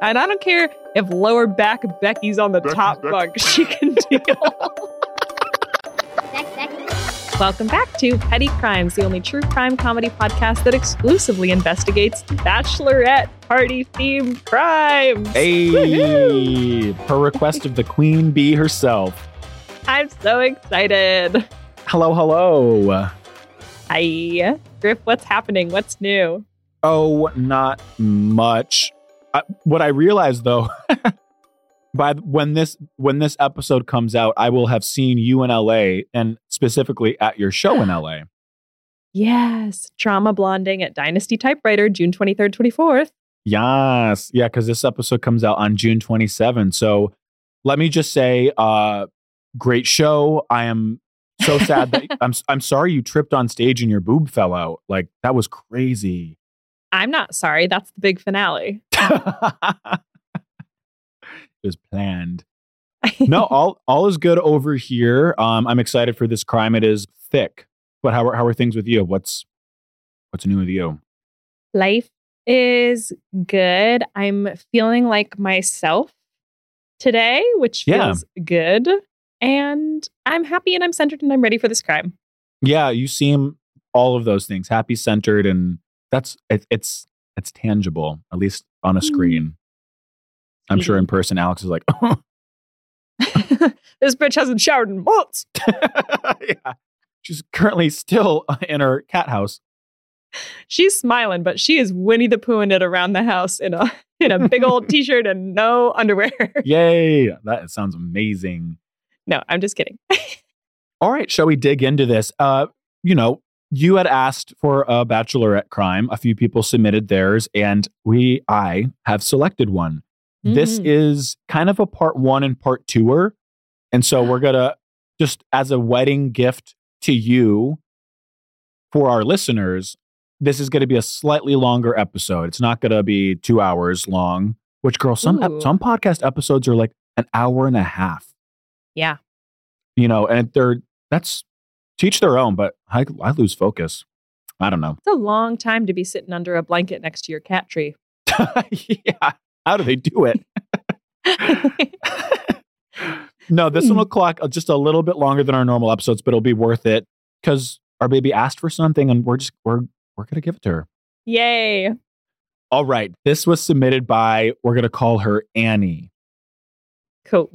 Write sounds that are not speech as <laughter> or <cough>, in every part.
And I don't care if lower back Becky's on the Becky, top Becky. bunk, <laughs> she can deal. Welcome back to Petty Crimes, the only true crime comedy podcast that exclusively investigates bachelorette party themed crimes. Hey, Woohoo! per request of the queen bee herself. I'm so excited. Hello, hello. Hi. Griff, what's happening? What's new? Oh, not much. What I realized though, <laughs> by when this when this episode comes out, I will have seen you in LA and specifically at your show in LA. <gasps> Yes, Trauma Blonding at Dynasty Typewriter, June 23rd, 24th. Yes, yeah, because this episode comes out on June 27. So let me just say, uh, great show. I am so sad that <laughs> I'm I'm sorry you tripped on stage and your boob fell out. Like that was crazy. I'm not sorry. That's the big finale. <laughs> it was planned. No, all all is good over here. Um, I'm excited for this crime. It is thick. But how are how are things with you? What's what's new with you? Life is good. I'm feeling like myself today, which Yeah. feels good. And I'm happy and I'm centered and I'm ready for this crime. Yeah, you seem all of those things. Happy, centered, and that's it, it's it's tangible, at least on a Mm. screen. I'm sure in person, Alex is like, <laughs> <laughs> this bitch hasn't showered in months. <laughs> yeah. She's currently still in her cat house. She's smiling, but she is Winnie the Poohing it around the house in a in a big old t-shirt and no underwear. Yay! That sounds amazing. no, I'm just kidding. All right, shall we dig into this? Uh, you know, you had asked for a bachelorette crime. A few people submitted theirs, and we, I, have selected one. This Mhm. is kind of a part one and part twoer, and so we're gonna just as a wedding gift to you for our listeners. This is going to be a slightly longer episode. It's not going to be two hours long. Which, girl, some ep- some podcast episodes are like an hour and a half Yeah. you know, and they're that's teach their own, but I, I lose focus. I don't know. It's a long time to be sitting under a blanket next to your cat tree. <laughs> yeah. How do they do it? <laughs> no, this one will clock uh, just a little bit longer than our normal episodes, but it'll be worth it because our baby asked for something and we're just we're we're gonna give it to her. Yay. All right. This was submitted by we're gonna call her Annie. Cool.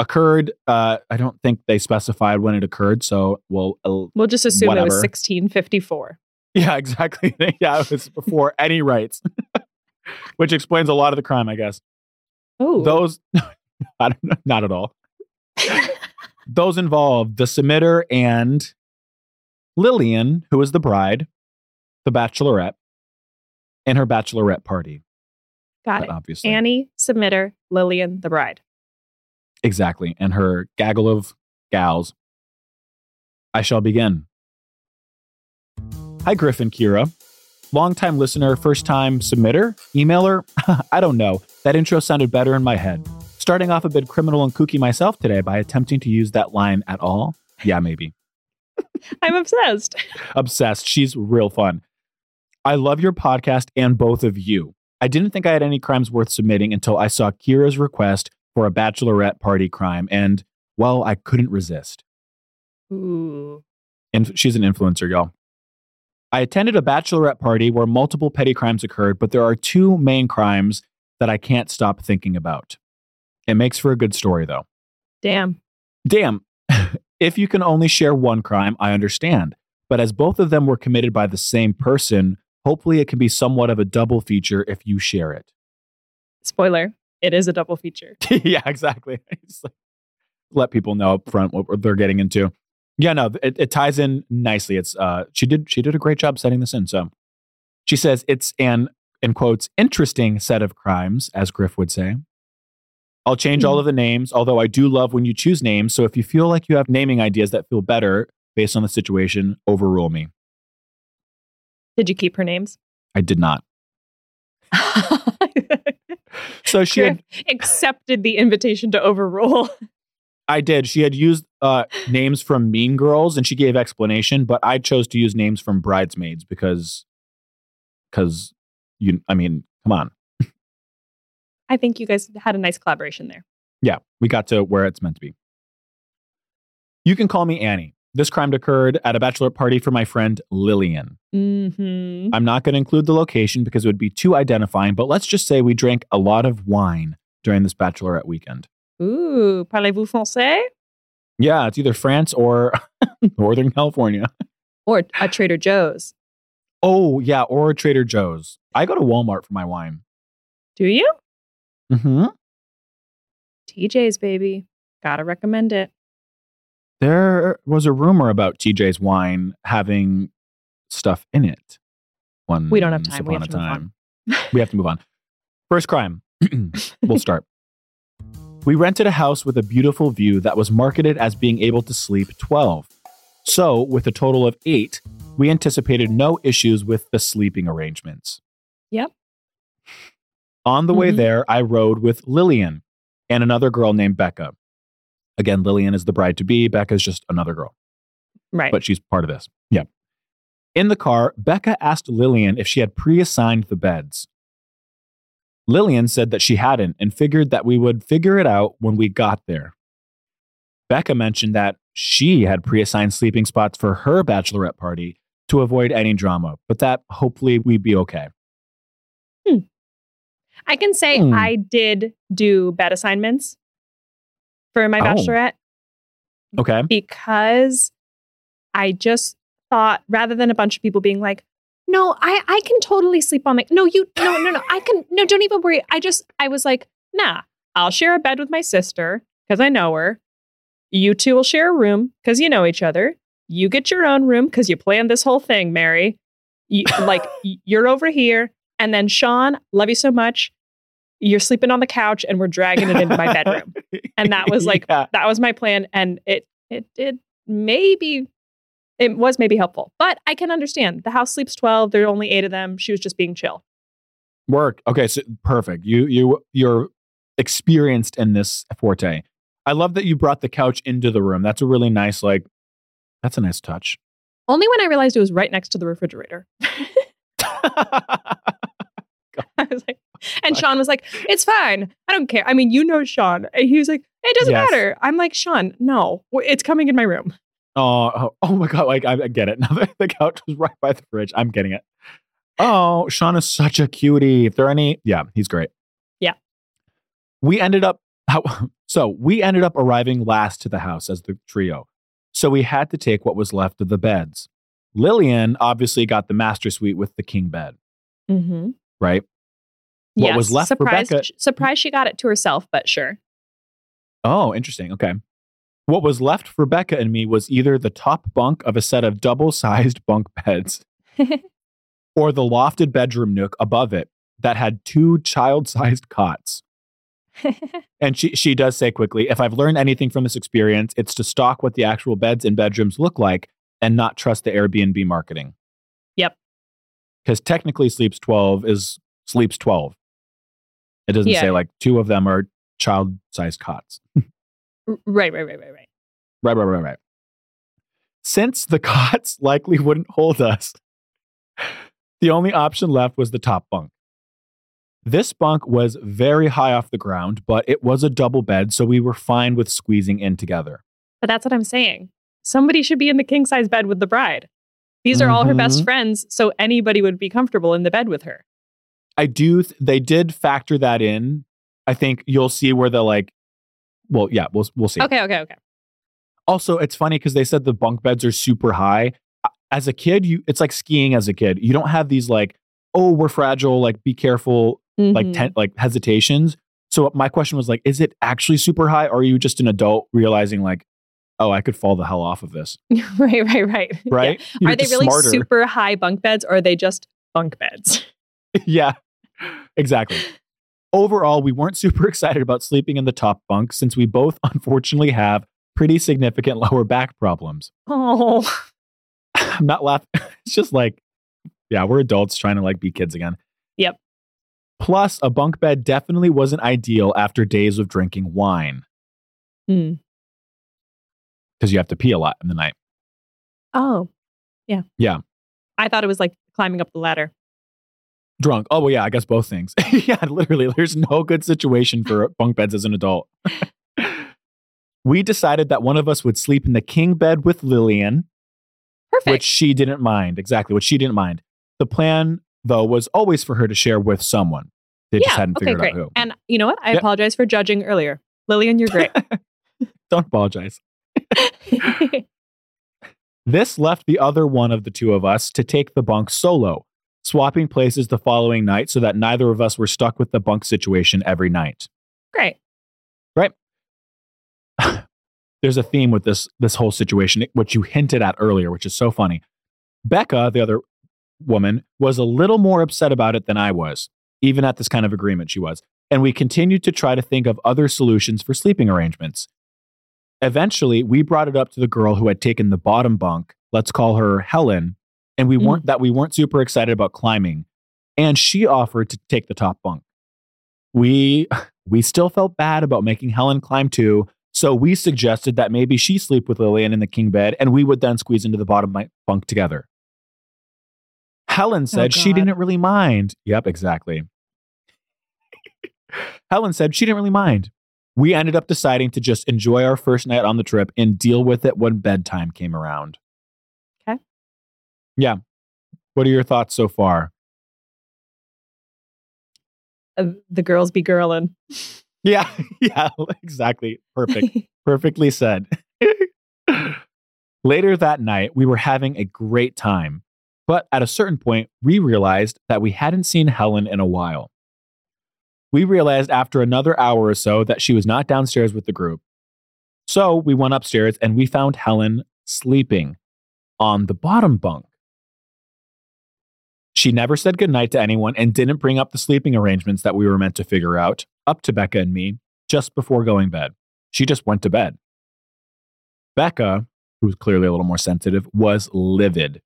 Occurred, uh, I don't think they specified when it occurred, so we'll uh, We'll just assume it was 1654. Yeah, exactly. <laughs> yeah, it was before any rights, <laughs> which explains a lot of the crime, I guess. Oh. Those, <laughs> I don't know, not at all. Those involved the submitter and Lillian, who is the bride, the bachelorette, and her bachelorette party. Got But it. Obviously, Annie, submitter, Lillian, the bride. Exactly, and her gaggle of gals. I shall begin. Hi, Griffin Ceara. Longtime listener, first time submitter, emailer? <laughs> I don't know. That intro sounded better in my head. Starting off a bit criminal and kooky myself today by attempting to use that line at all? Yeah, maybe. <laughs> I'm obsessed. <laughs> Obsessed. She's real fun. I love your podcast and both of you. I didn't think I had any crimes worth submitting until I saw Ceara's request for a bachelorette party crime, and, well, I couldn't resist. Ooh. And she's an influencer, y'all. I attended a bachelorette party where multiple petty crimes occurred, but there are two main crimes that I can't stop thinking about. It makes for a good story, though. Damn. Damn, <laughs> if you can only share one crime, I understand. But as both of them were committed by the same person, hopefully it can be somewhat of a double feature if you share it. Spoiler. It is a double feature. <laughs> yeah, exactly. <laughs> Like, let people know up front what they're getting into. Yeah, no, it, it ties in nicely. It's uh she did she did a great job setting this in. So she says it's an in quotes interesting set of crimes, as Griff would say. I'll change all of the names, although I do love when you choose names. So if you feel like you have naming ideas that feel better based on the situation, overrule me. Did you keep her names? I did not. <laughs> <laughs> So she had accepted the invitation to overrule. <laughs> I did. She had used uh, names from Mean Girls, and she gave explanation. But I chose to use names from Bridesmaids because, because you. I mean, come on. I think you guys had a nice collaboration there. Yeah, we got to where it's meant to be. You can call me Annie. This crime occurred at a bachelorette party for my friend Lillian. Mm-hmm. I'm not going to include the location because it would be too identifying, but let's just say we drank a lot of wine during this bachelorette weekend. Ooh, parlez-vous français? Yeah, it's either France or <laughs> Northern California. Or a Trader Joe's. Oh, yeah, or a Trader Joe's. I go to Walmart for my wine. Do you? Mm-hmm. TJ's, baby. Gotta recommend it. There was a rumor about TJ's wine having stuff in it. Once We don't have time. We have a to move on. time. we have to move on. First crime. <clears throat> we'll start. We rented a house with a beautiful view that was marketed as being able to sleep 12. So, with a total of eight, we anticipated no issues with the sleeping arrangements. Yep. On the way Mhm. there, I rode with Lillian and another girl named Becca. Again, Lillian is the bride to be, Becca is just another girl Right. but she's part of this. Yeah. In the car, Becca asked Lillian if she had pre assigned the beds. Lillian said that she hadn't and figured that we would figure it out when we got there. Becca mentioned that she had pre assigned sleeping spots for her bachelorette party to avoid any drama, but that hopefully we'd be okay. Hmm. I can say Hmm. I did do bed assignments for my Oh. bachelorette Okay. because I just thought rather than a bunch of people being like, no, I, I can totally sleep on the no, you no, no, no, I can no, don't even worry. I just I was like, nah, I'll share a bed with my sister because I know her. You two will share a room because you know each other. You get your own room because you planned this whole thing, Mary. You, like <laughs> you're over here, and then Sean, love you so much. You're sleeping on the couch, and we're dragging it into my bedroom. <laughs> And that was like Yeah. that was my plan, and it it did maybe it was maybe helpful, but I can understand. The house sleeps twelve. There are only eight of them. She was just being chill. Work. Okay, so perfect. You you you're experienced in this forte. I love that you brought the couch into the room. That's a really nice like that's a nice touch. Only when I realized it was right next to the refrigerator. <laughs> <laughs> <laughs> I was like, and Sean was like, "It's fine. I don't care. I mean, you know Sean." And he was like, "It doesn't Yes. matter." I'm like, "Sean, no, it's coming in my room." oh, oh, oh my god, like I, I get it. <laughs> Now that the couch was right by the fridge. I'm getting it. Oh, Sean is such a cutie. If there are any, yeah, he's great. Yeah. We ended up how <laughs> so we ended up arriving last to the house as the trio. So we had to take what was left of the beds. Lillian obviously got the master suite with the king bed, Mm-hmm. Right? What was left for surprised, Becca- Surprised she got it to herself, but sure. Oh, interesting. Okay. What was left for Becca and me was either the top bunk of a set of double sized bunk beds <laughs> or the lofted bedroom nook above it that had two child sized cots. <laughs> And she, she does say quickly if I've learned anything from this experience, it's to stalk what the actual beds and bedrooms look like and not trust the Airbnb marketing. Because technically, Sleeps 12 is Sleeps 12. It doesn't Yeah. say like two of them are child sized cots. Right, right, right, right, right. Right, right, right, right. Since the <laughs> cots likely wouldn't hold us, the only option left was the top bunk. This bunk was very high off the ground, but it was a double bed, so we were fine with squeezing in together. But that's what I'm saying. Somebody should be in the king size bed with the bride. These are all her best Mhm. friends, so anybody would be comfortable in the bed with her. I do, th- they did factor that in. I think you'll see where the like, well, yeah, we'll, we'll see. Okay, okay, okay. Also, it's funny because they said the bunk beds are super high. As a kid, you it's like skiing as a kid. You don't have these like, oh, we're fragile, like be careful, like Mhm. ten, like hesitations. So my question was like, is it actually super high, or are you just an adult realizing like, oh, I could fall the hell off of this, <laughs> right, right, right. <laughs> Right? You're they really smarter. super high bunk beds or are they just bunk beds? <laughs> yeah, exactly. Overall, we weren't super excited about sleeping in the top bunk since we both unfortunately have pretty significant lower back problems. Oh, I'm not laughing. It's just like, yeah, we're adults trying to like be kids again. Yep. Plus, a bunk bed definitely wasn't ideal after days of drinking wine Hmm. Because you have to pee a lot in the night. Oh, yeah. Yeah. I thought it was like climbing up the ladder. Drunk. Oh, well, yeah, I guess both things. <laughs> yeah, literally, there's no good situation for bunk beds as an adult. <laughs> we decided that one of us would sleep in the king bed with Lillian, Perfect. which she didn't mind. Exactly, which she didn't mind. The plan, though, was always for her to share with someone. They just hadn't Okay, figured great. out who. And you know what? I Yep. apologize for judging earlier. Lillian, you're great. <laughs> Don't apologize. <laughs> This left the other one of the two of us to take the bunk solo, swapping places the following night so that neither of us were stuck with the bunk situation every night. great. Right. <sighs> There's a theme with this this whole situation, which you hinted at earlier, which is so funny. Becca, the other woman, was a little more upset about it than I was, even at this kind of agreement she was. And we continued to try to think of other solutions for sleeping arrangements. Eventually, we brought it up to the girl who had taken the bottom bunk, let's call her Helen, and we Mm. weren't that we weren't super excited about climbing, and she offered to take the top bunk. We <sighs> we still felt bad about making Helen climb too, so we suggested that maybe she sleep with Lillian in the king bed and we would then squeeze into the bottom bunk together. <laughs> Helen said she didn't really mind. Yep, exactly. Helen said she didn't really mind. We ended up deciding to just enjoy our first night on the trip and deal with it when bedtime came around. Okay. Yeah. What are your thoughts so far? Uh, the girls be girling. Yeah, <laughs> yeah, exactly. Perfect. <laughs> Perfectly said. Later that night, we were having a great time, but at a certain point, we realized that we hadn't seen Helen in a while. We realized after another hour or so that she was not downstairs with the group. So we went upstairs and we found Helen sleeping on the bottom bunk. She never said goodnight to anyone and didn't bring up the sleeping arrangements that we were meant to figure out up to Becca and me just before going bed. She just went to bed. Becca, who was clearly a little more sensitive, was livid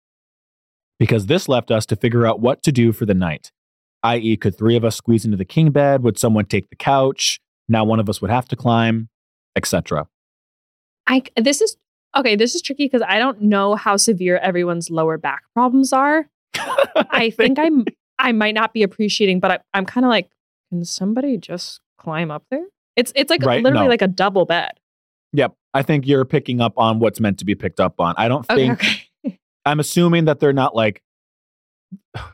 because this left us to figure out what to do for the night. I.e., could three of us squeeze into the king bed? Would someone take the couch? Now one of us would have to climb, etc. I this is okay. This is tricky because I don't know how severe everyone's lower back problems are. <laughs> I think I'm I might not be appreciating, but I, I'm kind of like, can somebody just climb up there? It's it's like Right, literally no. like a double bed. Yep. I think you're picking up on what's meant to be picked up on. I don't Okay, think okay. <laughs> I'm assuming that they're not like,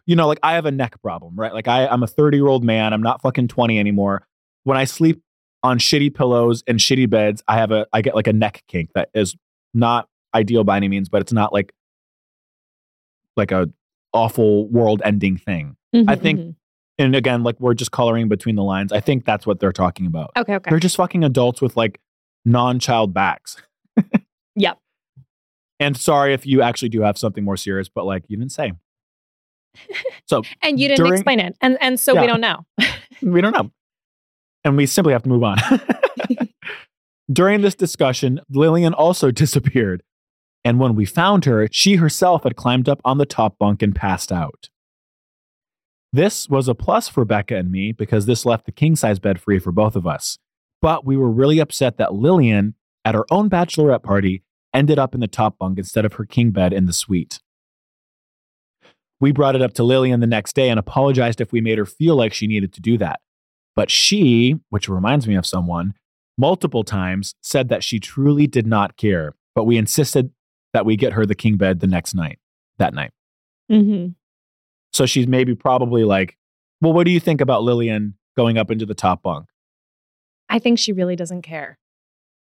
you know, like I have a neck problem, right? Like I, I'm a 30 year old man. I'm not fucking 20 anymore. When I sleep on shitty pillows and shitty beds, I have a, I get like a neck kink that is not ideal by any means, but it's not like, like a awful world ending thing. I Mhm, think- mhm. And again, like we're just coloring between the lines. I think that's what they're talking about. Okay, okay. They're just fucking adults with like non child backs. <laughs> Yep. And sorry if you actually do have something more serious, but like you didn't say. So <laughs> And you didn't during- explain it, and and so Yeah. we don't know. <laughs> we don't know. And we simply have to move on. <laughs> During this discussion, Lillian also disappeared. And when we found her, she herself had climbed up on the top bunk and passed out. This was a plus for Becca and me because this left the king size bed free for both of us. But we were really upset that Lillian, at her own bachelorette party, ended up in the top bunk instead of her king bed in the suite. We brought it up to Lillian the next day and apologized if we made her feel like she needed to do that. But she, which reminds me of someone, multiple times said that she truly did not care, but we insisted that we get her the king bed the next night, that night. Mhm. So she's maybe probably like, well, what do you think about Lillian going up into the top bunk? I think she really doesn't care,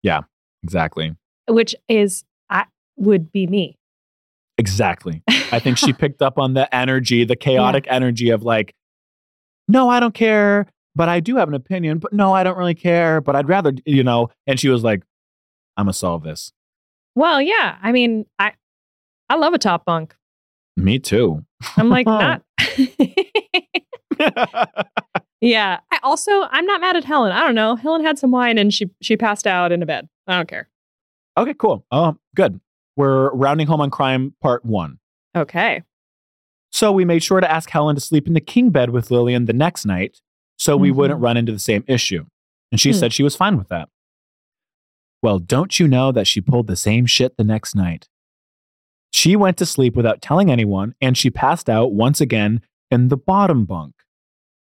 Yeah, Exactly. which is I would be me. Exactly. <laughs> I think she <laughs> picked up on the energy, the chaotic energy of like, no, I don't care, but I do have an opinion, but no, I don't really care, but I'd rather, you know. And she was like, I'm going to solve this. Well, yeah. I mean, I I love a top bunk. Me too. I'm like <laughs> not. <laughs> yeah. I also I'm not mad at Helen. I don't know. Helen had some wine and she she passed out in a bed. I don't care. okay, cool. Oh, good. We're rounding home on crime part one. Okay. So we made sure to ask Helen to sleep in the king bed with Lillian the next night so we Mhm. wouldn't run into the same issue. And she Hmm. said she was fine with that. Well, don't you know that she pulled the same shit the next night? She went to sleep without telling anyone and she passed out once again in the bottom bunk.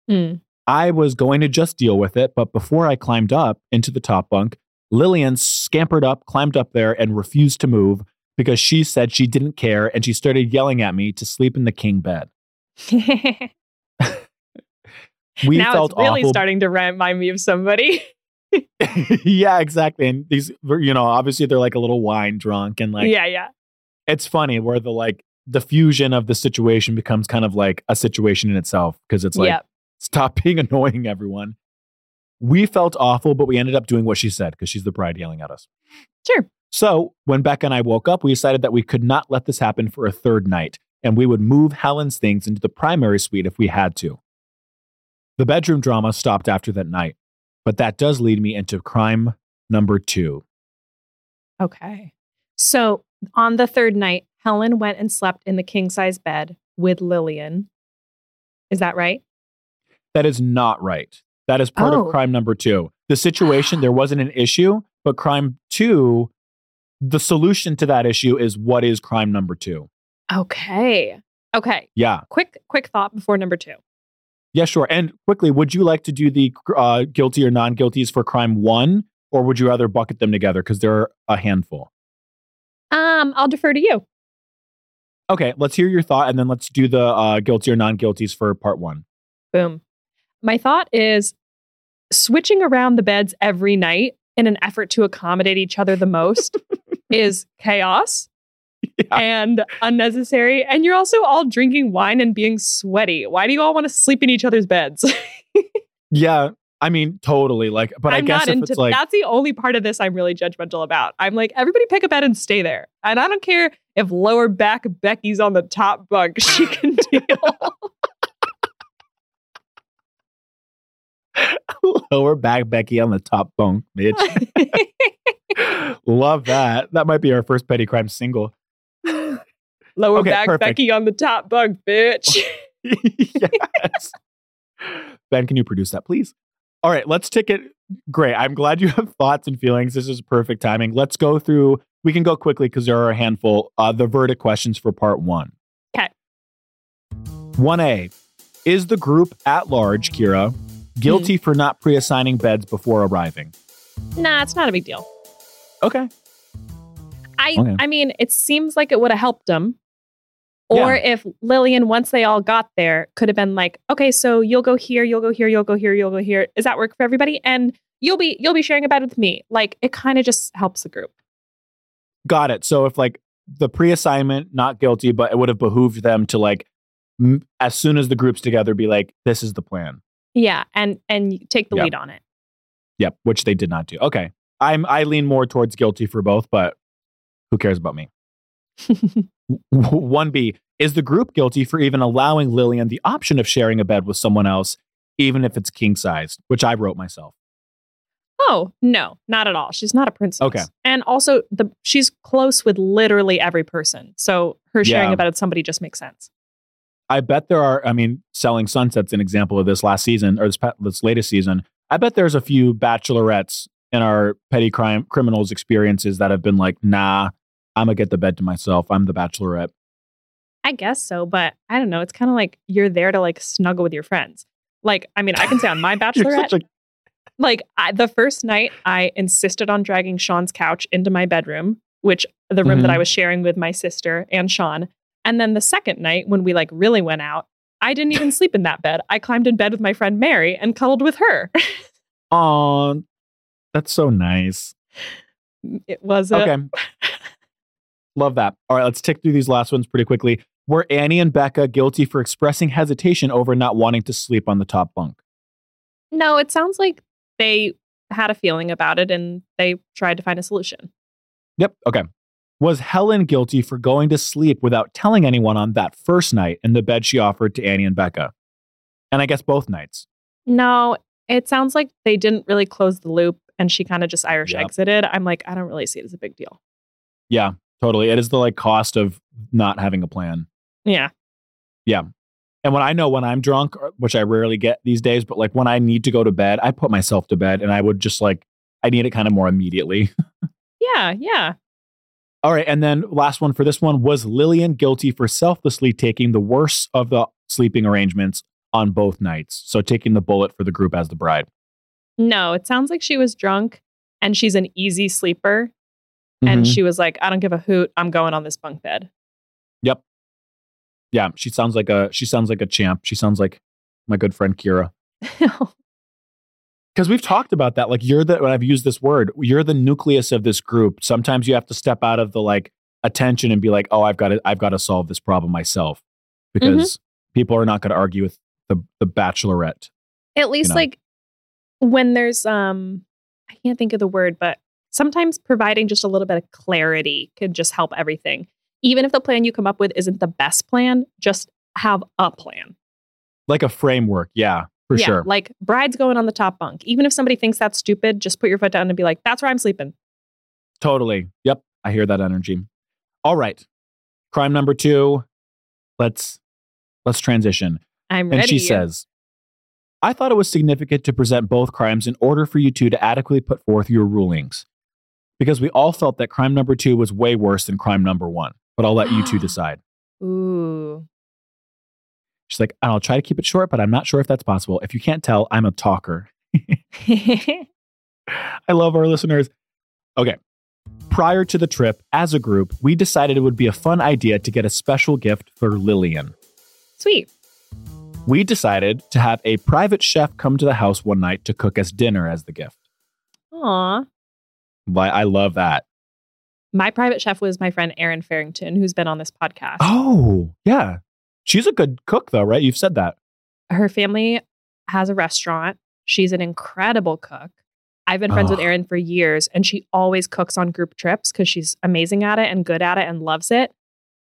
Hmm. I was going to just deal with it, but before I climbed up into the top bunk, Lillian scampered up, climbed up there, and refused to move because she said she didn't care and she started yelling at me to sleep in the king bed. <laughs> We now felt it's really awful. starting to remind me of somebody. <laughs> yeah, exactly. And these, you know, obviously they're like a little wine drunk and like yeah, yeah. it's funny where the like the fusion of the situation becomes kind of like a situation in itself because it's like Yep. stop <laughs> being annoying everyone. We felt awful, but we ended up doing what she said because she's the bride yelling at us. Sure. So when Becca and I woke up, we decided that we could not let this happen for a third night, and we would move Helen's things into the primary suite if we had to. The bedroom drama stopped after that night, but that does lead me into crime number two. Okay. So on the third night, Helen went and slept in the king size bed with Lillian. Is that right? That is not right. That is part Oh. of crime number two. The situation, there wasn't an issue, but crime two, the solution to that issue is what is crime number two? Okay. Okay. Yeah. Quick, quick thought before number two. Yeah, sure. And quickly, would you like to do the uh, guilty or non guilties for crime one, or would you rather bucket them together? Because there are a handful. Um, I'll defer to you. Okay, let's hear your thought and then let's do the uh, guilty or non guilties for part one. Boom. My thought is switching around the beds every night in an effort to accommodate each other the most <laughs> is chaos <laughs> Yeah. and unnecessary. And you're also all drinking wine and being sweaty. Why do you all want to sleep in each other's beds? <laughs> Yeah, I mean, totally. Like, but I I'm guess not if into it's like, that's the only part of this I'm really judgmental about. I'm like, everybody pick a bed and stay there. And I don't care if lower back Becky's on the top bunk. She <laughs> can deal. <laughs> lower back Becky on the top bunk, bitch. <laughs> Love that. That might be our first petty crime single. <laughs> lower Okay, back perfect. Becky on the top bunk, bitch. yes. Ben, can you produce that, please? All right, let's take it. Great. I'm glad you have thoughts and feelings. This is perfect timing. Let's go through. We can go quickly because there are a handful. Uh, the verdict questions for part one. Okay. 1A. Is the group at large, Ceara, Hmm. guilty for not pre assigning beds before arriving? nah, it's not a big deal. Okay. I Okay. I mean, it seems like it would have helped them. Or if Lillian, once they all got there, could have been like, okay, so you'll go here, you'll go here, you'll go here, you'll go here. Does that work for everybody? And you'll be you'll be sharing a bed with me. Like it kind of just helps the group. Got it. So if like the pre assignment, not guilty, but it would have behooved them to like, m- as soon as the group's together, be like, this is the plan. Yeah, and and take the Yep. lead on it. Yep, which they did not do. Okay. I'm I lean more towards guilty for both, but who cares about me? <laughs> 1B, is the group guilty for even allowing Lillian the option of sharing a bed with someone else, even if it's king sized, which I wrote myself? oh no, not at all. She's not a princess. Okay. and also the she's close with literally every person, so her sharing Yeah. a bed with somebody just makes sense. I bet there are, I mean, Selling Sunset's an example of this last season or this, this latest season. I bet there's a few bachelorettes in our petty crime criminals experiences that have been like, nah, I'm gonna get the bed to myself. I'm the bachelorette. I guess so, but I don't know. It's kind of like you're there to like snuggle with your friends. Like, I mean, I can say on my <laughs> bachelorette, a like I, the first night, I insisted on dragging Sean's couch into my bedroom, which the room that Mhm. I was sharing with my sister and Sean. And then the second night, when we like really went out, I didn't even <laughs> sleep in that bed. I climbed in bed with my friend Mary and cuddled with her. <laughs> Aw, that's so nice. it was a, Okay. Love that. All right, let's tick through these last ones pretty quickly. Were Annie and Becca guilty for expressing hesitation over not wanting to sleep on the top bunk? no. It sounds like they had a feeling about it and they tried to find a solution. Yep. Okay. Was Helen guilty for going to sleep without telling anyone on that first night in the bed she offered to Annie and Becca? And I guess both nights. No, it sounds like they didn't really close the loop and she kind of just Irish Yep. exited. I'm like, I don't really see it as a big deal. Yeah, totally. It is the like cost of not having a plan. Yeah. Yeah. And when I know when I'm drunk, uh, which I rarely get these days, but like when I need to go to bed, I put myself to bed and I would just like, I need it kind of more immediately. <laughs> Yeah. Yeah. All right. And then last one for this one was Lillian guilty for selflessly taking the worst of the sleeping arrangements on both nights. So taking the bullet for the group as the bride. No, it sounds like she was drunk and she's an easy sleeper. And Mhm. she was like, I don't give a hoot. I'm going on this bunk bed. Yep. Yeah, she sounds like a she sounds like a champ. She sounds like my good friend Ceara. <laughs> Because we've talked about that. Like you're the when I've used this word, you're the nucleus of this group. Sometimes you have to step out of the like attention and be like, oh, I've got to I've got to solve this problem myself. Because people are not going to argue with the the bachelorette. At least know. like when there's um I can't think of the word, but sometimes providing just a little bit of clarity could just help everything. Even if the plan you come up with isn't the best plan, just have a plan. Like a framework. Yeah, for yeah, sure. Like bride's going on the top bunk. Even if somebody thinks that's stupid, just put your foot down and be like, that's where I'm sleeping. Totally. Yep. I hear that energy. All right. Crime number two. Let's let's transition. I'm And ready. And she says, I thought it was significant to present both crimes in order for you two to adequately put forth your rulings. Because we all felt that crime number two was way worse than crime number one. But I'll let you two <gasps> decide. Ooh. She's like, I'll try to keep it short, but I'm not sure if that's possible. If you can't tell, I'm a talker. <laughs> I love our listeners. Okay. Prior to the trip, as a group, we decided it would be a fun idea to get a special gift for Lillian. Sweet. We decided to have a private chef come to the house one night to cook us dinner as the gift. Aw. Like, I love that. My private chef was my friend Erin Farrington, who's been on this podcast. Oh, yeah. She's a good cook, though, right? You've said that. Her family has a restaurant. She's an incredible cook. I've been friends with Oh. Erin for years, and she always cooks on group trips because she's amazing at it and good at it and loves it.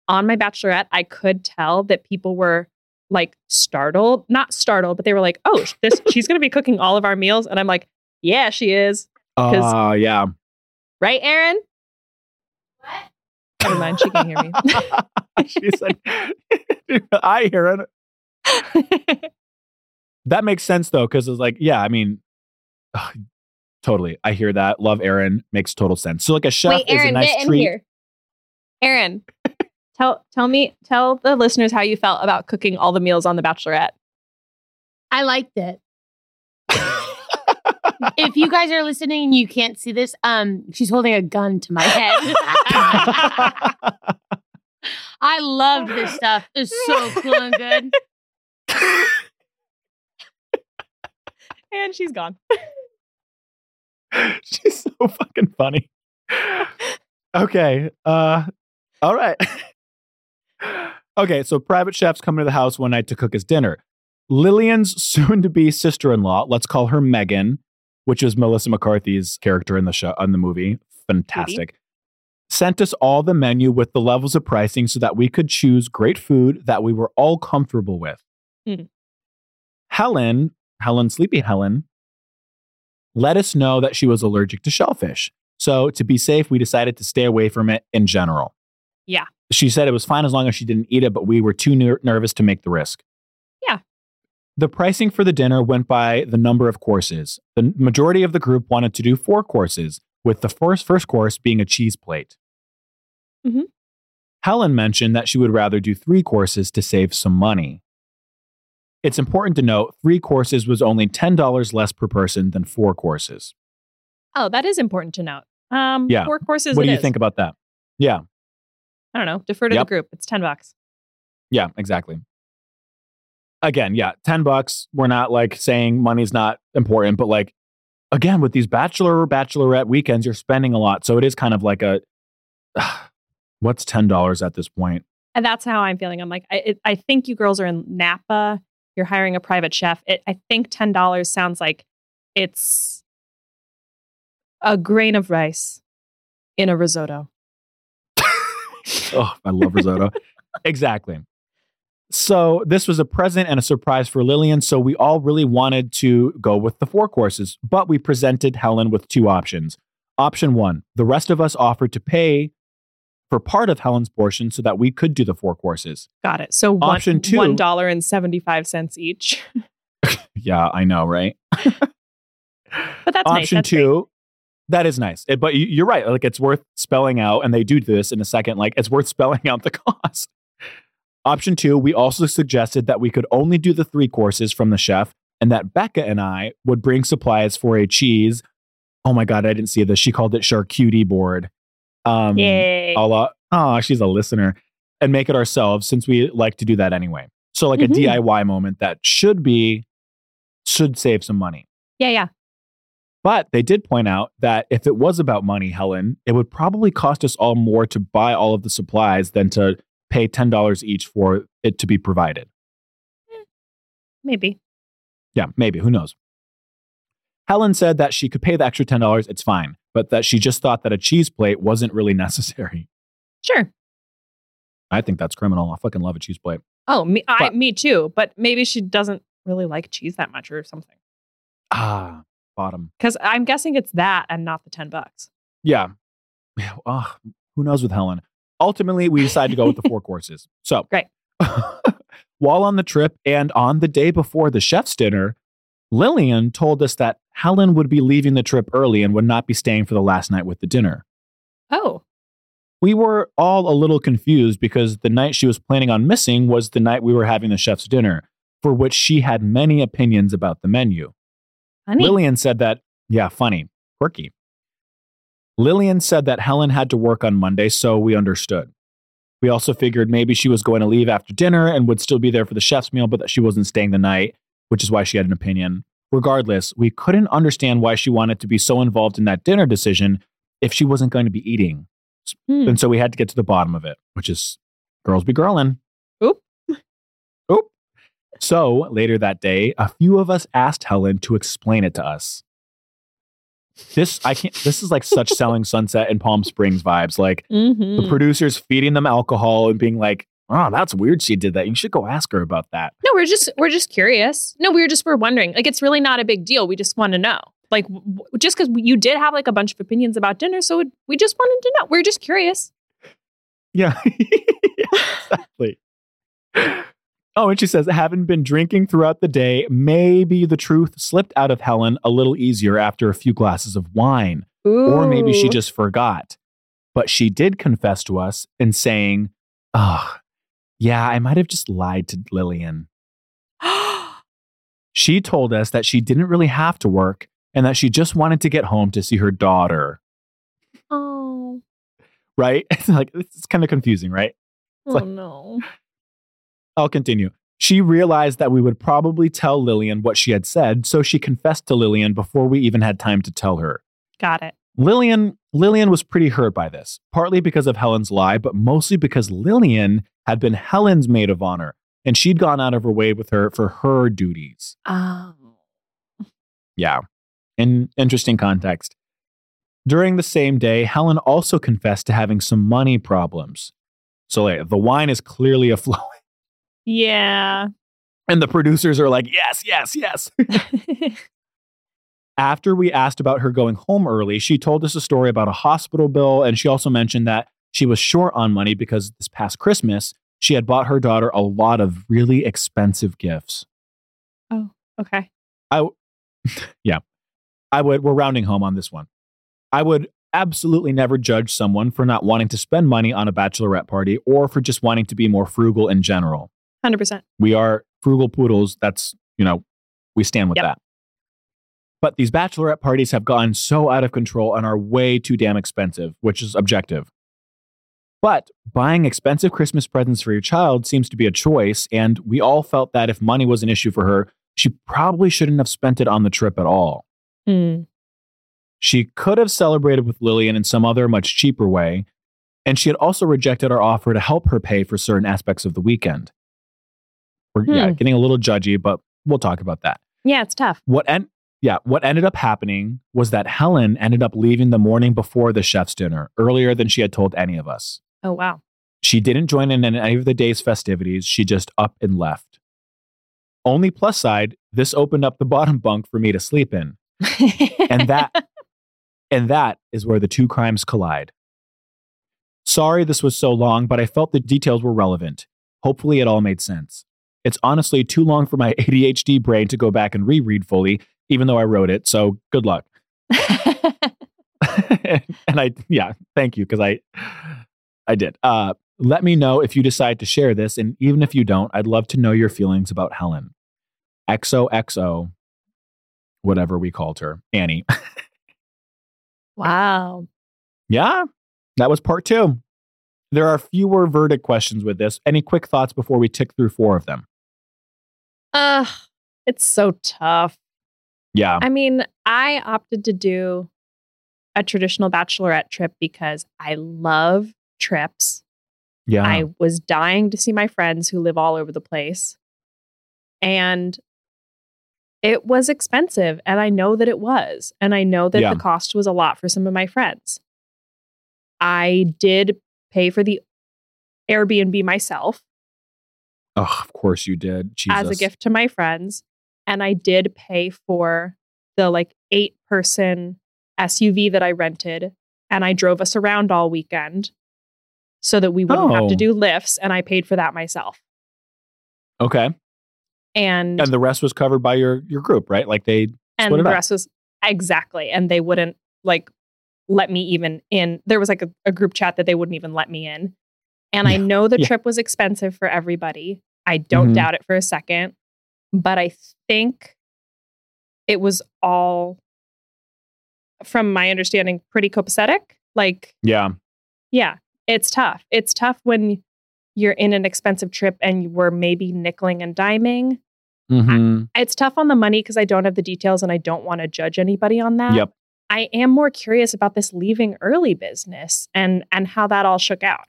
On my bachelorette, I could tell that people were like startled, not startled, but they were like, "Oh, this <laughs> she's going to be cooking all of our meals," and I'm like, "Yeah, she is." Oh, 'Cause- ah, yeah. Right, Erin? What? Never mind. She can hear me. <laughs> She's like, <laughs> I hear it. <laughs> That makes sense, though, because it's like, yeah, I mean, ugh, totally. I hear that. Love Erin. Makes total sense. So, like, a chef Wait, is a nice get in treat. here. Erin, tell tell me tell the listeners how you felt about cooking all the meals on The Bachelorette. I liked it. If you guys are listening and you can't see this, um, she's holding a gun to my head. <laughs> I loved this stuff. It's so cool and good. And she's gone. <laughs> She's so fucking funny. Okay. Uh all right. <laughs> okay, so private chefs come to the house one night to cook his dinner. Lillian's soon to be sister-in-law, let's call her Megan, which is Melissa McCarthy's character in the show on the movie. Fantastic. Sent us all the menu with the levels of pricing so that we could choose great food that we were all comfortable with. Mhm. Helen, Helen, sleepy Helen, let us know that she was allergic to shellfish. So, to be safe, we decided to stay away from it in general. Yeah. She said it was fine as long as she didn't eat it, but we were too ner- nervous to make the risk. Yeah. The pricing for the dinner went by the number of courses. The majority of the group wanted to do four courses, with the first, first course being a cheese plate. Mhm. Helen mentioned that she would rather do three courses to save some money. It's important to note three courses was only $10 less per person than four courses. Oh, that is important to note. Um, Yeah. four courses. what do you is. think about that? Yeah, I don't know. Defer to Yep. the group. It's ten bucks. yeah, exactly. Again, yeah, 10 bucks. We're not like saying money's not important, but like, again, with these bachelor or bachelorette weekends, you're spending a lot. So it is kind of like a, <sighs> what's $10 at this point? And that's how I'm feeling. I'm like, I, it, I think you girls are in Napa. You're hiring a private chef. It, I think ten dollars sounds like it's a grain of rice in a risotto. <laughs> Oh, I love risotto. <laughs> exactly. So this was a present and a surprise for Lillian. So we all really wanted to go with the four courses, but we presented Helen with two options. Option one, the rest of us offered to pay for part of Helen's portion so that we could do the four courses. Got it. So one, Option two- one dollar and seventy five cents each. <laughs> Yeah, I know, right? But that's nice. Option great. two, that is nice. It- but you- you're right. Like it's worth spelling out, and they do this in a second. Like it's worth spelling out the <laughs> cost. Option two, we also suggested that we could only do the three courses from the chef and that Becca and I would bring supplies for a cheese. Oh my God, I didn't see this. She called it charcuterie board. Um, Yay. a la, oh, she's a listener, and make it ourselves since we like to do that anyway. So, like Mhm. a DIY moment that should be, should save some money. Yeah, yeah. But they did point out that if it was about money, Helen, it would probably cost us all more to buy all of the supplies than to pay $10 each for it to be provided. Maybe. Yeah, maybe. Who knows? Helen said that she could pay the extra $10, it's fine, but that she just thought that a cheese plate wasn't really <laughs> necessary. Sure. I think that's criminal. I fucking love a cheese plate. Oh, me, I, But- me too. But maybe she doesn't really like cheese that much or something. Ah, bottom. Because I'm guessing it's that and not the 10 bucks. Yeah. <sighs> Ugh, who knows with Helen? Ultimately, we decided to go with the four <laughs> courses. So, Great. <laughs> while on the trip and on the day before the chef's dinner, Lillian told us that Helen would be leaving the trip early and would not be staying for the last night with the dinner. Oh, We were all a little confused because the night she was planning on missing was the night we were having the chef's dinner, for which she had many opinions about the menu. honey. Lillian said that, yeah, funny, quirky. Lillian said that Helen had to work on Monday, so we understood. We also figured maybe she was going to leave after dinner and would still be there for the chef's meal, but that she wasn't staying the night, which is why she had an opinion. Regardless, we couldn't understand why she wanted to be so involved in that dinner decision if she wasn't going to be eating. Hmm. And so we had to get to the bottom of it, which is girls be girlin'. Oop. Oop. So later that day, a few of us asked Helen to explain it to us. This I can't this is like such selling sunset and Palm Springs vibes. Like Mhm. the producers feeding them alcohol and being like, Oh, that's weird she did that. You should go ask her about that. No, we're just we're just curious. No, we were just we're wondering. Like it's really not a big deal. We just want to know. Like w- just because you did have like a bunch of opinions about dinner, so it, we just wanted to know. We're just curious. Yeah. <laughs> exactly. <laughs> Oh, and she says, having been drinking throughout the day, maybe the truth slipped out of Helen a little easier after a few glasses of wine. Or maybe she just forgot. But she did confess to us in saying, Oh, yeah, I might have just lied to Lillian. <gasps> She told us that she didn't really have to work and that she just wanted to get home to see her daughter. oh, Right? <laughs> It's like, it's kind of confusing, right? oh like- no. I'll continue. She realized that we would probably tell Lillian what she had said, so she confessed to Lillian before we even had time to tell her. Got it. Lillian Lillian was pretty hurt by this, partly because of Helen's lie, but mostly because Lillian had been Helen's maid of honor, and she'd gone out of her way with her for her duties. Oh. Yeah. In interesting context. During the same day, Helen also confessed to having some money problems. So like, the wine is clearly a <laughs> flowing, Yeah. and the producers are like, yes, yes, yes. <laughs> <laughs> After we asked about her going home early, she told us a story about a hospital bill, and she also mentioned that she was short on money because this past Christmas, she had bought her daughter a lot of really expensive gifts. Oh, okay. I <laughs> Yeah. I would, we're rounding home on this one. I would absolutely never judge someone for not wanting to spend money on a bachelorette party or for just wanting to be more frugal in general. Hundred percent. We are frugal poodles. That's, you know, we stand with Yep. that. But these bachelorette parties have gone so out of control and are way too damn expensive, which is objective. But buying expensive Christmas presents for your child seems to be a choice, and we all felt that if money was an issue for her, she probably shouldn't have spent it on the trip at all. Mm. She could have celebrated with Lillian in some other, much cheaper way, and she had also rejected our offer to help her pay for certain aspects of the weekend. We're yeah, Hmm. getting a little judgy, but we'll talk about that. Yeah, it's tough. What en- yeah, what ended up happening was that Helen ended up leaving the morning before the chef's dinner, earlier than she had told any of us. Oh wow. She didn't join in any of the day's festivities. She just up and left. Only plus side, this opened up the bottom bunk for me to sleep in. And that <laughs> and that is where the two crimes collide. Sorry this was so long, but I felt the details were relevant. Hopefully it all made sense. It's honestly too long for my <laughs> ADHD brain to go back and reread fully, even though I wrote it, so good luck. <laughs> and I yeah, thank you because I I did. Uh Let me know if you decide to share this. And even if you don't, I'd love to know your feelings about Helen. XOXO, whatever we called her, Annie. <laughs> Wow. yeah, that was part two. There are fewer verdict questions with this. Any quick thoughts before we tick through four of them? Ugh, it's so tough. Yeah. I mean, I opted to do a traditional bachelorette trip because I love trips. Yeah. I was dying to see my friends who live all over the place. And it was expensive. And I know that it was. And I know that Yeah. the cost was a lot for some of my friends. I did pay for the Airbnb myself oh, of course you did. Jesus. as a gift to my friends. And I did pay for the like eight person SUV that I rented. And I drove us around all weekend so that we wouldn't have to Oh. do lifts. And I paid for that myself. Okay. And And the rest was covered by your your group, right? Like they and the up. rest was exactly. And they wouldn't like let me even in. There was like a, a group chat that they wouldn't even let me in. And I know the Yeah. trip was expensive for everybody. I don't Mhm. doubt it for a second. But I think it was all, from my understanding, pretty copacetic. Like, Yeah. yeah, it's tough. It's tough when you're in an expensive trip and you were maybe nickeling and diming. Mhm. It's tough on the money because I don't have the details and I don't want to judge anybody on that. Yep. I am more curious about this leaving early business and and how that all shook out.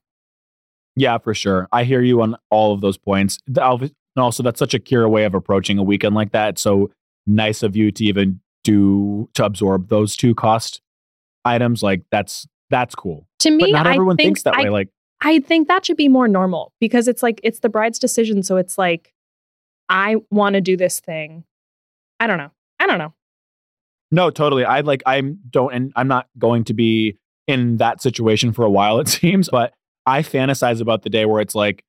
Yeah, for sure. I hear you on all of those points. And also, that's such a Ceara way of approaching a weekend like that. It's so nice of you to even do to absorb those two cost items. Like that's that's cool. To me, But not everyone think, thinks that I, way. Like, I think that should be more normal because it's like it's the bride's decision. So it's like I want to do this thing. I don't know. I don't know. no, totally. I like I'm don't and I'm not going to be in that situation for a while. It <laughs> seems, but I fantasize about the day where it's like.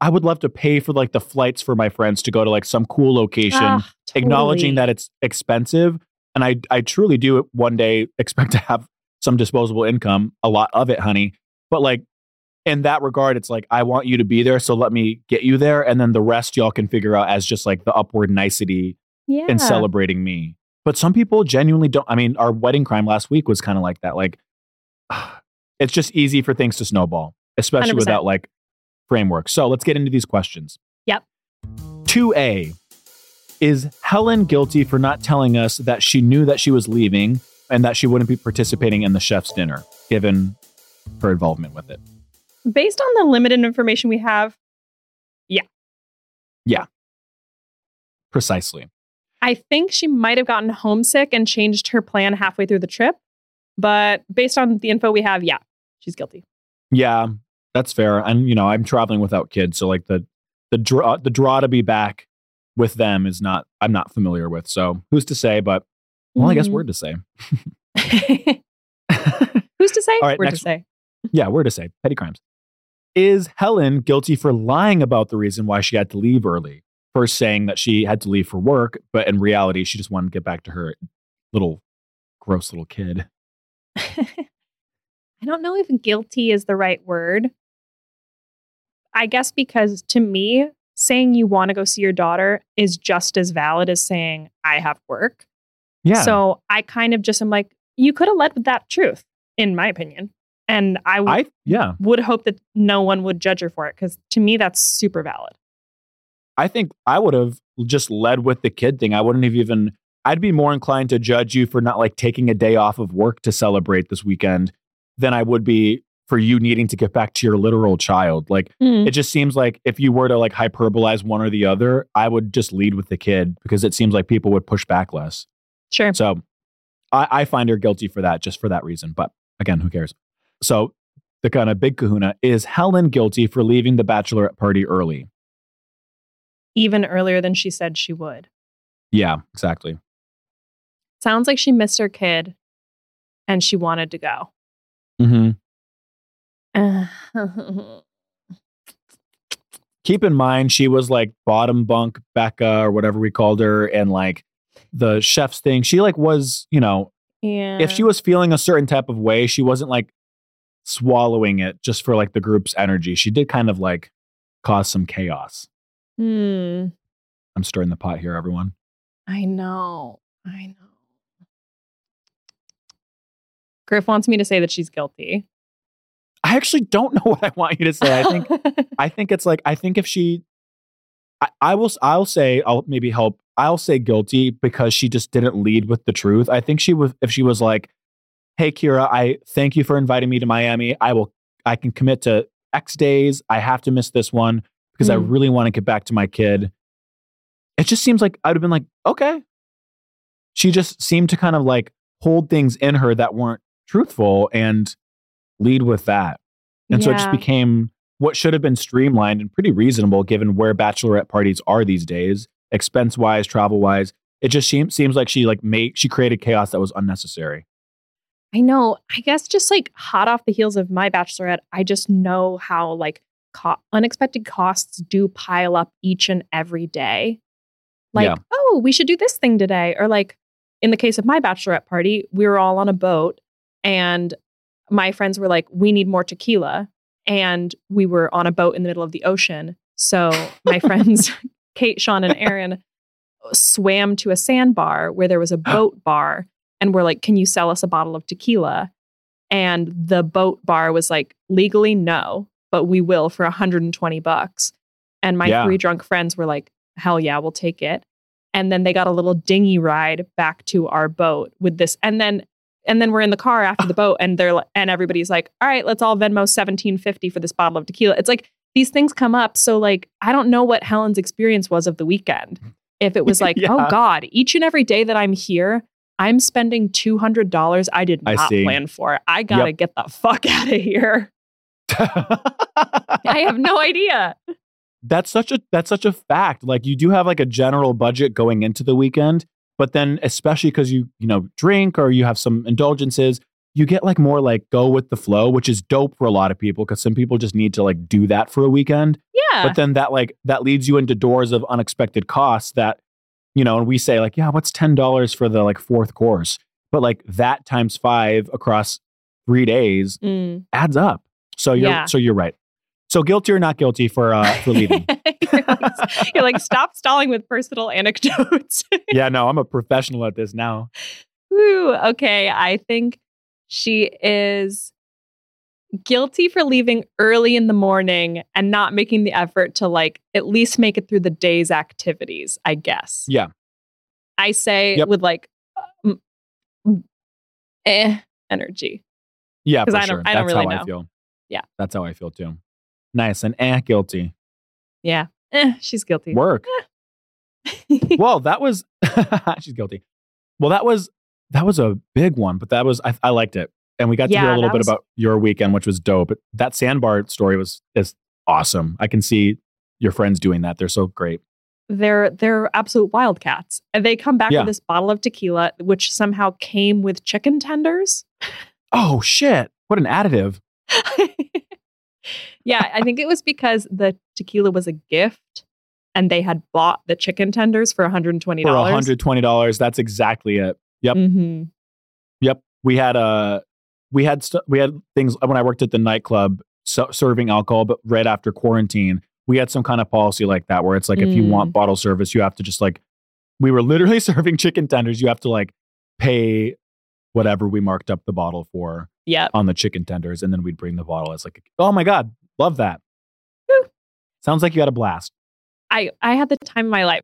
I would love to pay for like the flights for my friends to go to like some cool location. Ah, acknowledging that it's expensive and i i truly do one day expect <laughs> to have some disposable income a lot of it honey but like in that regard it's like i want you to be there so let me get you there and then the rest y'all can figure out as just like the upward nicety yeah. in celebrating me but some people genuinely don't i mean our wedding crime last week was kind of like that like it's just easy for things to snowball especially 100%. without like framework so let's get into these questions Yep. 2a is Helen guilty for not telling us that she knew that she was leaving and that she wouldn't be participating in the chef's dinner, given her involvement with it? Based on the limited information we have, yeah. Yeah. Precisely. I think she might have gotten homesick and changed her plan halfway through the trip. But based on the info we have, yeah, she's guilty. Yeah, that's fair. And you know, I'm traveling without kids, so like the the draw the draw to be back with them is not I'm not familiar with. So who's to say? But well, I guess Mhm. word to say. <laughs> Who's to say? All right, Word next to say. yeah, word to say. Petty crimes. Is Helen guilty for lying about the reason why she had to leave early? First saying that she had to leave for work, but in reality, she just wanted to get back to her little gross little kid. <laughs> I don't know if guilty is the right word. I guess because to me, saying you want to go see your daughter is just as valid as saying I have work. Yeah. So I kind of just am like, you could have led with that truth, in my opinion. And I w- I yeah. would hope that no one would judge her for it because to me, that's super valid. I think I would have just led with the kid thing. I wouldn't have even I'd be more inclined to judge you for not like taking a day off of work to celebrate this weekend than I would be for you needing to get back to your literal child. Like mm. it just seems like if you were to like hyperbolize one or the other, I would just lead with the kid because it seems like people would push back less. Sure. So I, I find her guilty for that, just for that reason. But again, who cares? So the kind of big kahuna is Helen guilty for leaving the bachelorette party early? Even earlier than she said she would. Yeah, exactly. Sounds like she missed her kid and she wanted to go. Mm-hmm. Uh, <laughs> keep in mind she was like bottom bunk Becca or whatever we called her and like the chef's thing. She like was, you know, yeah. if she was feeling a certain type of way, she wasn't like swallowing it just for like the group's energy. She did kind of like cause some chaos. Hmm. I'm stirring the pot here, everyone. I know. I know. Griff wants me to say that she's guilty. I actually don't <laughs> know what I want you to say. I think <laughs> I think it's like I think if she I, I will I'll say I'll maybe help I'll say guilty because she just didn't lead with the truth. I think she was if she was like, "Hey Kira, I thank you for inviting me to Miami. I will I can commit to X days. I have to miss this one because I Mm. really want to get back to my kid." It just seems like I'd have been like, "Okay." She just seemed to kind of like hold things in her that weren't truthful and lead with that. And so it just became what should have been streamlined and pretty reasonable given where bachelorette parties are these days, expense wise, travel wise. It just seems seems like she like made she created chaos that was unnecessary. I know. I guess just like hot off the heels of my bachelorette, I just know how like co- unexpected costs do pile up each and every day. Like, Yeah. oh, we should do this thing today. Or like in the case of my bachelorette party, we were all on a boat and my friends were like, we need more tequila. And we were on a boat in the middle of the ocean. So my <laughs> friends, Kate, Sean, and Erin swam to a sandbar where there was a boat bar and were like, Can you sell us a bottle of tequila? And the boat bar was like, Legally, no, but we will for 120 bucks. And my Yeah. three drunk friends were like, Hell yeah, we'll take it. And then they got a little dinghy ride back to our boat with this. And then and then we're in the car after the boat and they're and everybody's like, all right, let's all Venmo 1750 for this bottle of tequila. It's like these things come up. So like I don't know what Helen's experience was of the weekend. If it was <laughs> like, oh, Yeah. oh God, each and every day that I'm here, I'm spending two hundred dollars I did not see. plan for. I gotta Yep. get the fuck out of here. <laughs> I have no idea. that's such a that's such a fact. Like you do have like a general budget going into the weekend, but then especially because you you know drink or you have some indulgences, you get like more like go with the flow, which is dope for a lot of people because some people just need to like do that for a weekend. Yeah. But then that like that leads you into doors of unexpected costs that you know, and we say like, yeah, what's ten dollars for the like fourth course? But like that times five across three days Mm. adds up. So you're Yeah. so you're right. So guilty or not guilty for uh <laughs> for leaving. you're, like, you're like, stop stalling with personal anecdotes. <laughs> yeah, no, I'm a professional at this now. Woo, okay. I think she is guilty for leaving early in the morning and not making the effort to like at least make it through the day's activities, I guess. Yeah. I say Yep. with like um, eh energy. Yeah, because I don't- sure. I don't That's really how I know. feel. Yeah. That's how I feel too. Nice and eh, guilty. Yeah. Eh, she's guilty. Work. <laughs> well, that was <laughs> she's guilty. Well, that was that was a big one, but that was I, I liked it, and we got to hear a little bit was- about your weekend, which was dope. But that sandbar story was is awesome. I can see your friends doing that. They're so great. they're they're absolute wildcats. And they come back Yeah. with this bottle of tequila, which somehow came with chicken tenders. Oh shit! What an additive. <laughs> yeah, I think it was because the tequila was a gift and they had bought the chicken tenders for $120. For $120. That's exactly it. Yep. hmm Yep. We had uh we had st- we had things when I worked at the nightclub so- serving alcohol, but right after quarantine, we had some kind of policy like that where it's like if you Mm. want bottle service, you have to just like we were literally <laughs> serving chicken tenders. You have to like pay whatever we marked up the bottle for Yep. on the chicken tenders, and then we'd bring the bottle. It's like, oh my god, love that. Woo. Sounds like you had a blast. I, I had the time of my life.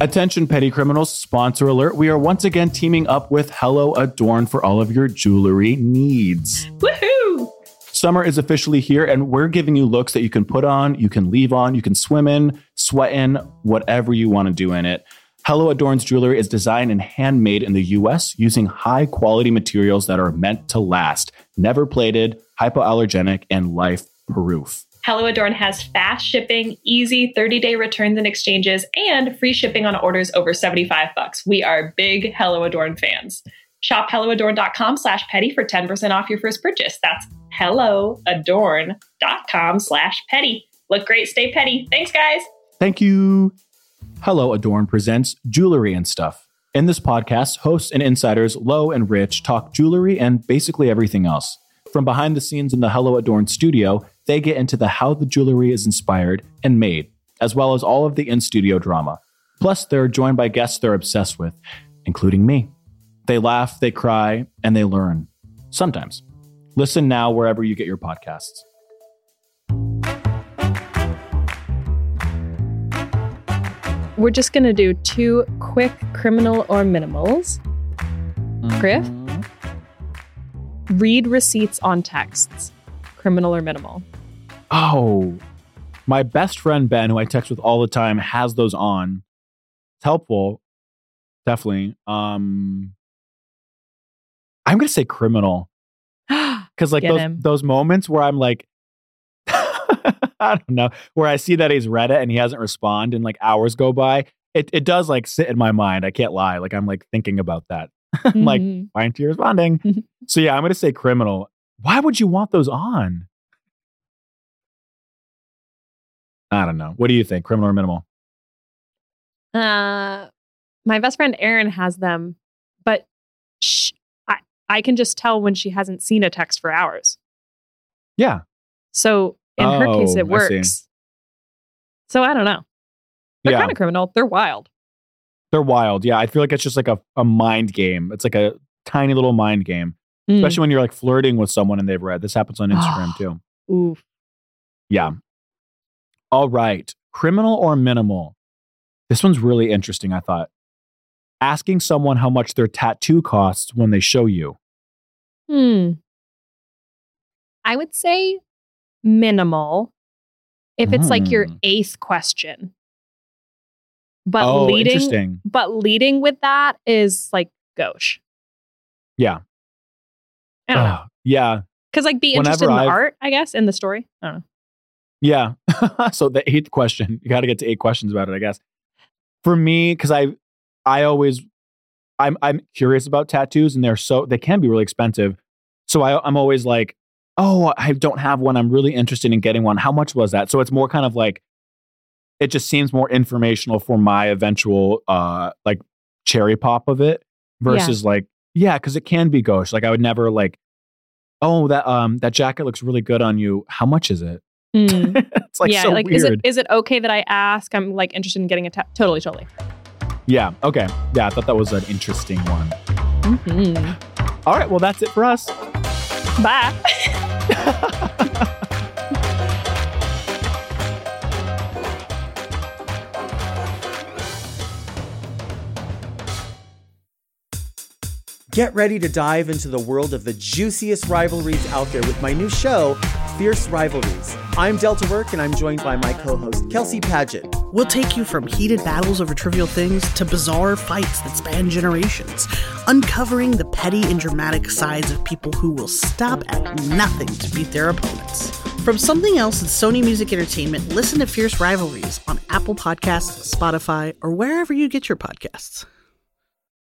Attention, petty criminals, sponsor alert. We are once again teaming up with Hello Adorn for all of your jewelry needs. Woohoo! Summer is officially here, and we're giving you looks that you can put on, you can leave on, you can swim in, sweat in, whatever you want to do in it. Hello Adorn's jewelry is designed and handmade in the US using high quality materials that are meant to last, never plated, hypoallergenic, and life proof. Hello Adorn has fast shipping, easy 30-day returns and exchanges, and free shipping on orders over 75 bucks. We are big Hello Adorn fans. Shop helloadorn.com slash petty for 10% off your first purchase. That's helloadorn.com slash petty. Look great, stay petty. Thanks, guys. Thank you. Hello Adorn presents Jewelry and Stuff. In this podcast, hosts and insiders Low and Rich talk jewelry and basically everything else. From behind the scenes in the Hello Adorn studio, they get into the how the jewelry is inspired and made, as well as all of the in studio drama. Plus, they're joined by guests they're obsessed with, including me. They laugh, they cry, and they learn. Sometimes. Listen now wherever you get your podcasts. We're just going to do two quick criminal or minimals. Griff? Mm-hmm. Read receipts on texts, criminal or minimal. Oh, my best friend Ben, who I text with all the time, has those on. It's helpful, definitely. Um, I'm gonna say criminal <gasps> because like Get those him. those moments where I'm like, <laughs> I don't know, where I see that he's read it and he hasn't responded, and like hours go by. It it does like sit in my mind. I can't lie. Like I'm like thinking about that. <laughs> I'm like, Mhm. why aren't you responding? <laughs> so yeah, I'm gonna say criminal. Why would you want those on? I don't know. What do you think? Criminal or minimal? Uh, my best friend Erin has them, but sh- I I can just tell when she hasn't seen a text for hours. Yeah. So in her case, Oh, it I works. So I don't know. They're yeah. kind of criminal. They're wild. They're wild. Yeah. I feel like it's just like a, a mind game. It's like a tiny little mind game, Mm. especially when you're like flirting with someone and they've read. This happens on Instagram <gasps> too. Oof. Yeah. All right. Criminal or minimal? This one's really interesting, I thought. Asking someone how much their tattoo costs when they show you. Hmm. I would say minimal if it's like your Hmm. eighth question. But oh, leading interesting. but leading with that is like gauche. Yeah. I don't know. Yeah. Because like be interested in the I've- art, I guess, in the story. I don't know. Yeah. <laughs> so the eighth question, you got to get to eight questions about it, I guess. For me, because I, I always, I'm, I'm curious about tattoos, and they're so they can be really expensive. So I, I'm always like, oh, I don't have one. I'm really interested in getting one. How much was that? So it's more kind of like, it just seems more informational for my eventual, uh, like cherry pop of it versus like, yeah, because it can be gauche. Like I would never like, oh, that um, that jacket looks really good on you. How much is it? Hmm. <laughs> it's like yeah, so like weird. is it is it okay that I ask? I'm like interested in getting a ta- totally, totally. Yeah. Okay. Yeah. I thought that was an interesting one. Mhm. All right. Well, that's it for us. Bye. <laughs> Get ready to dive into the world of the juiciest rivalries out there with my new show, Fierce Rivalries. I'm Delta Work, and I'm joined by my co host, Kelsey Paget. We'll take you from heated battles over trivial things to bizarre fights that span generations, uncovering the petty and dramatic sides of people who will stop at nothing to beat their opponents. From something else and Sony Music Entertainment, listen to Fierce Rivalries on Apple Podcasts, Spotify, or wherever you get your podcasts.